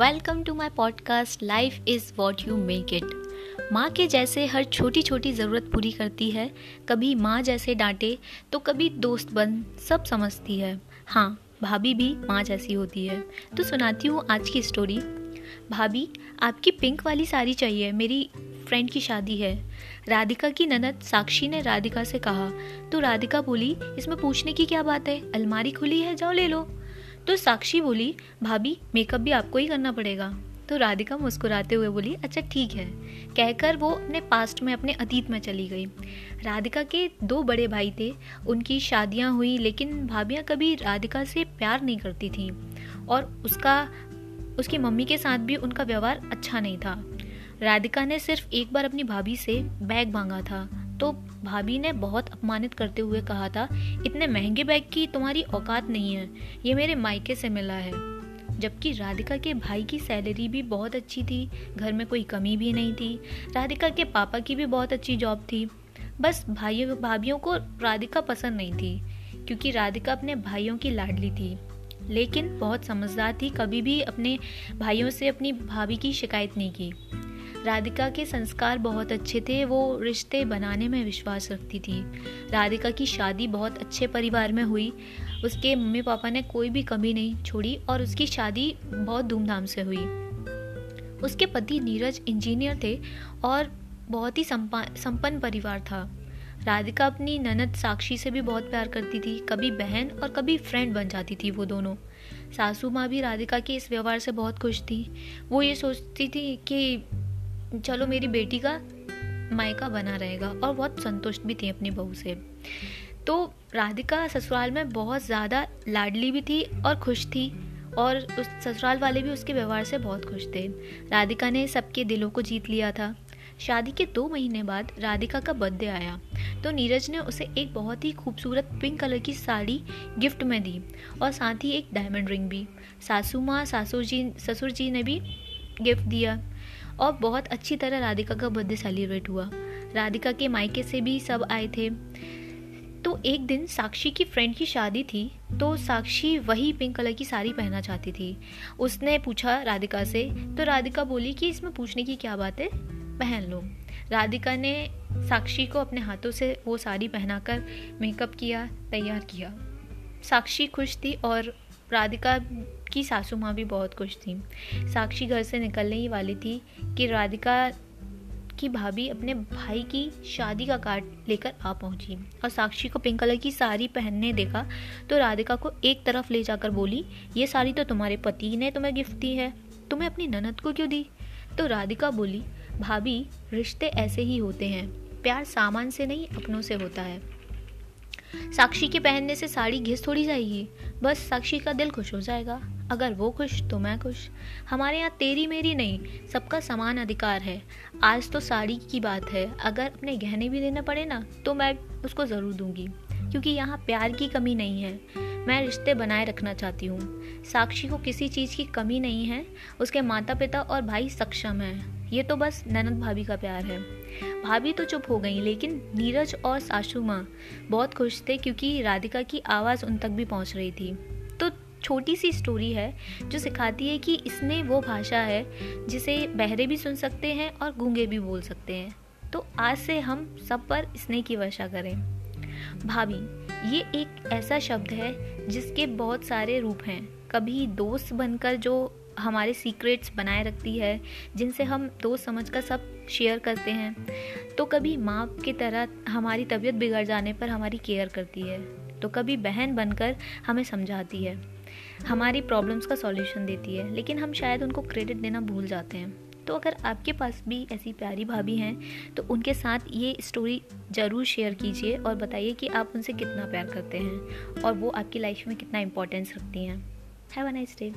Welcome to my podcast life is what you make it माँ के जैसे हर छोटी छोटी ज़रूरत पूरी करती है, कभी माँ जैसे डांटे तो कभी दोस्त बन, सब समझती है। हाँ भाभी भी माँ जैसी होती है। तो सुनाती हूँ आज की स्टोरी भाभी, आपकी पिंक वाली साड़ी चाहिए, मेरी फ्रेंड की शादी है। राधिका की ननद साक्षी ने राधिका से कहा तो राधिका बोली, इसमें पूछने की क्या बात है? अलमारी खुली है, जाओ ले लो। तो साक्षी बोली, भाभी मेकअप भी आपको ही करना पड़ेगा। तो राधिका मुस्कुराते हुए बोली अच्छा ठीक है। कहकर वो अपने पास्ट में अपने अतीत में चली गई। राधिका के दो बड़े भाई थे, उनकी शादियाँ हुई, लेकिन भाभियाँ कभी राधिका से प्यार नहीं करती थीं और उसका, उसकी मम्मी के साथ भी उनका व्यवहार अच्छा नहीं था। राधिका ने सिर्फ़ एक बार अपनी भाभी से बैग मांगा था तो भाभी ने बहुत अपमानित करते हुए कहा था, इतने महँगे बैग की तुम्हारी औकात नहीं है। ये मेरे मायके से मिला है। जबकि राधिका के भाई की सैलरी भी बहुत अच्छी थी। घर में कोई कमी भी नहीं थी। राधिका के पापा की भी बहुत अच्छी जॉब थी। बस भाइयों, भाभीियों को राधिका पसंद नहीं थी, क्योंकि राधिका अपने भाइयों की लाडली थी। लेकिन बहुत समझदार थी, कभी भी अपने भाइयों से अपनी भाभी की शिकायत नहीं की। राधिका के संस्कार बहुत अच्छे थे, वो रिश्ते बनाने में विश्वास रखती थी। राधिका की शादी बहुत अच्छे परिवार में हुई। उसके मम्मी पापा ने कोई भी कमी नहीं छोड़ी और उसकी शादी बहुत धूमधाम से हुई। उसके पति नीरज इंजीनियर थे और बहुत ही संपन्न परिवार था। राधिका अपनी ननद साक्षी से भी बहुत प्यार करती थी। कभी बहन और कभी फ्रेंड बन जाती थी वो दोनों। सासू माँ भी राधिका के इस व्यवहार से बहुत खुश थी। वो ये सोचती थी कि चलो मेरी बेटी का मायका बना रहेगा और बहुत संतुष्ट भी थी अपनी बहू से। तो राधिका ससुराल में बहुत ज़्यादा लाडली भी थी और खुश थी और उस ससुराल वाले भी उसके व्यवहार से बहुत खुश थे। राधिका ने सबके दिलों को जीत लिया था। शादी के दो महीने बाद राधिका का बर्थडे आया तो नीरज ने उसे एक बहुत ही खूबसूरत पिंक कलर की साड़ी गिफ्ट में दी और साथ ही एक डायमंड रिंग भी। सासू माँ सासुर जी, ससुर जी ने भी गिफ्ट दिया। और बहुत अच्छी तरह राधिका का बर्थडे सेलिब्रेट हुआ। राधिका के मायके से भी सब आए थे। तो एक दिन साक्षी की फ्रेंड की शादी थी तो साक्षी वही पिंक कलर की साड़ी पहनना चाहती थी। उसने पूछा राधिका से तो राधिका बोली कि इसमें पूछने की क्या बात है? पहन लो। राधिका ने साक्षी को अपने हाथों से वो साड़ी पहनाकर मेकअप किया, तैयार किया। साक्षी खुश थी और राधिका की सासू माँ भी बहुत खुश थी। साक्षी घर से निकलने ही वाली थी कि राधिका की भाभी अपने भाई की शादी का कार्ड लेकर आ पहुँची और साक्षी को पिंक कलर की साड़ी पहनने देखा तो राधिका को एक तरफ़ ले जाकर बोली, ये साड़ी तो तुम्हारे पति ने तुम्हें गिफ्ट दी है, तुम्हें अपनी ननद को क्यों दी? तो राधिका बोली, भाभी, रिश्ते ऐसे ही होते हैं, प्यार सामान से नहीं, अपनों से होता है। साक्षी के पहनने से साड़ी घिस थोड़ी जाएगी। बस साक्षी का दिल खुश हो जाएगा। अगर वो खुश तो मैं खुश। हमारे यहाँ तेरी मेरी नहीं, सबका समान अधिकार है। आज तो साड़ी की बात है। अगर अपने गहने भी देने पड़े ना तो मैं उसको ज़रूर दूँगी। क्योंकि यहाँ प्यार की कमी नहीं है। मैं रिश्ते बनाए रखना चाहती हूँ। साक्षी को किसी चीज़ की कमी नहीं है। उसके माता पिता और भाई सक्षम हैं। ये तो बस ननद भाभी का प्यार है। भाभी तो चुप हो गई, लेकिन नीरज और सासू माँ बहुत खुश थे क्योंकि राधिका की आवाज़ उन तक भी पहुँच रही थी। तो छोटी सी स्टोरी है जो सिखाती है कि इसमें वो भाषा है जिसे बहरे भी सुन सकते हैं और गूँगे भी बोल सकते हैं। तो आज से हम सब पर स्नेह की वर्षा करें। भाभी, ये एक ऐसा शब्द है जिसके बहुत सारे रूप हैं। कभी दोस्त बनकर जो हमारे सीक्रेट्स बनाए रखती है, जिनसे हम दोस्त समझ कर सब शेयर करते हैं। तो कभी माँ की तरह हमारी तबीयत बिगड़ जाने पर हमारी केयर करती है। तो कभी बहन बनकर हमें समझाती है। हमारी प्रॉब्लम्स का सॉल्यूशन देती है, लेकिन हम शायद उनको क्रेडिट देना भूल जाते हैं। तो अगर आपके पास भी ऐसी प्यारी भाभी हैं तो उनके साथ ये स्टोरी ज़रूर शेयर कीजिए और बताइए कि आप उनसे कितना प्यार करते हैं और वो आपकी लाइफ में कितना इम्पोर्टेंस रखती हैं। Have a nice day